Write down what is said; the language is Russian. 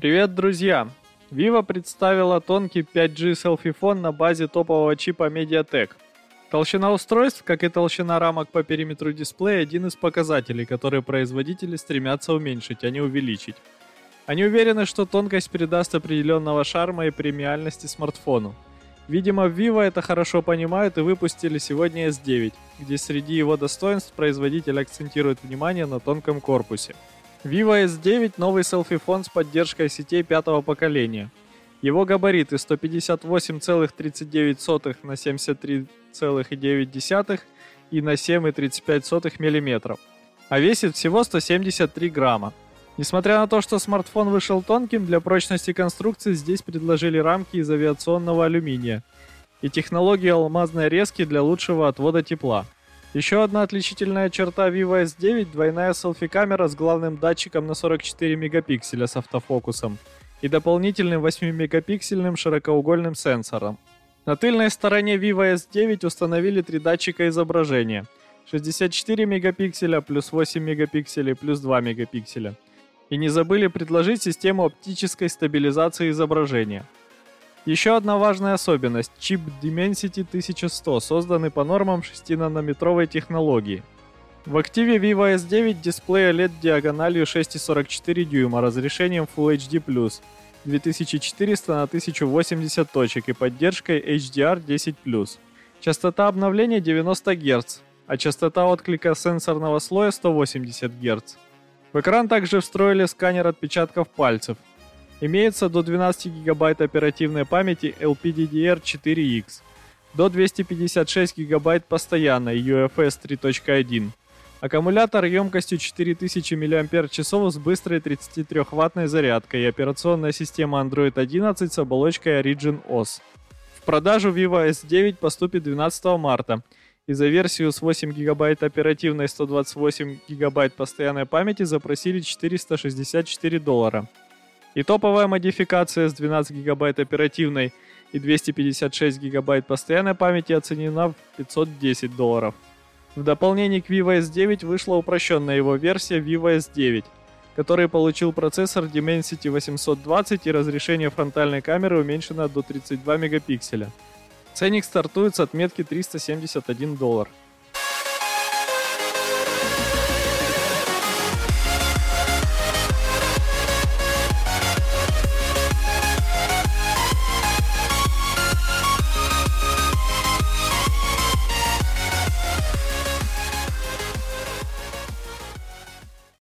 Привет, друзья! Vivo представила тонкий 5G селфи-фон на базе топового чипа MediaTek. Толщина устройств, как и толщина рамок по периметру дисплея, один из показателей, которые производители стремятся уменьшить, а не увеличить. Они уверены, что тонкость придаст определенного шарма и премиальности смартфону. Видимо, Vivo это хорошо понимают и выпустили сегодня S9, где среди его достоинств производитель акцентирует внимание на тонком корпусе. Vivo S9 – новый селфи-фон с поддержкой сетей пятого поколения. Его габариты 158,39 на 73,9 и на 7,35 мм, а весит всего 173 грамма. Несмотря на то, что смартфон вышел тонким, для прочности конструкции здесь предложили рамки из авиационного алюминия и технологию алмазной резки для лучшего отвода тепла. Еще одна отличительная черта Vivo S9 – двойная селфи-камера с главным датчиком на 44 мегапикселя с автофокусом и дополнительным 8-мегапиксельным широкоугольным сенсором. На тыльной стороне Vivo S9 установили три датчика изображения – 64 мегапикселя, плюс 8 мегапикселей, плюс 2 мегапикселя. И не забыли предложить систему оптической стабилизации изображения – еще одна важная особенность – чип Dimensity 1100, созданный по нормам 6-нанометровой технологии. В активе Vivo S9 дисплей OLED диагональю 6,44 дюйма, разрешением Full HD+, 2400 на 1080 точек и поддержкой HDR10+. Частота обновления 90 Гц, а частота отклика сенсорного слоя 180 Гц. В экран также встроили сканер отпечатков пальцев – Имеется до 12 гигабайт оперативной памяти LPDDR4X, до 256 гигабайт постоянной UFS 3.1, аккумулятор емкостью 4000 мАч с быстрой 33-ваттной зарядкой и операционная система Android 11 с оболочкой Origin OS. В продажу Vivo S9 поступит 12 марта, и за версию с 8 гигабайт оперативной и 128 гигабайт постоянной памяти запросили 464 доллара. И топовая модификация с 12 гигабайт оперативной и 256 гигабайт постоянной памяти оценена в 510 долларов. В дополнение к Vivo S9 вышла упрощенная его версия Vivo S9, который получил процессор Dimensity 820 и разрешение фронтальной камеры уменьшено до 32 мегапикселя. Ценник стартует с отметки 371 доллар.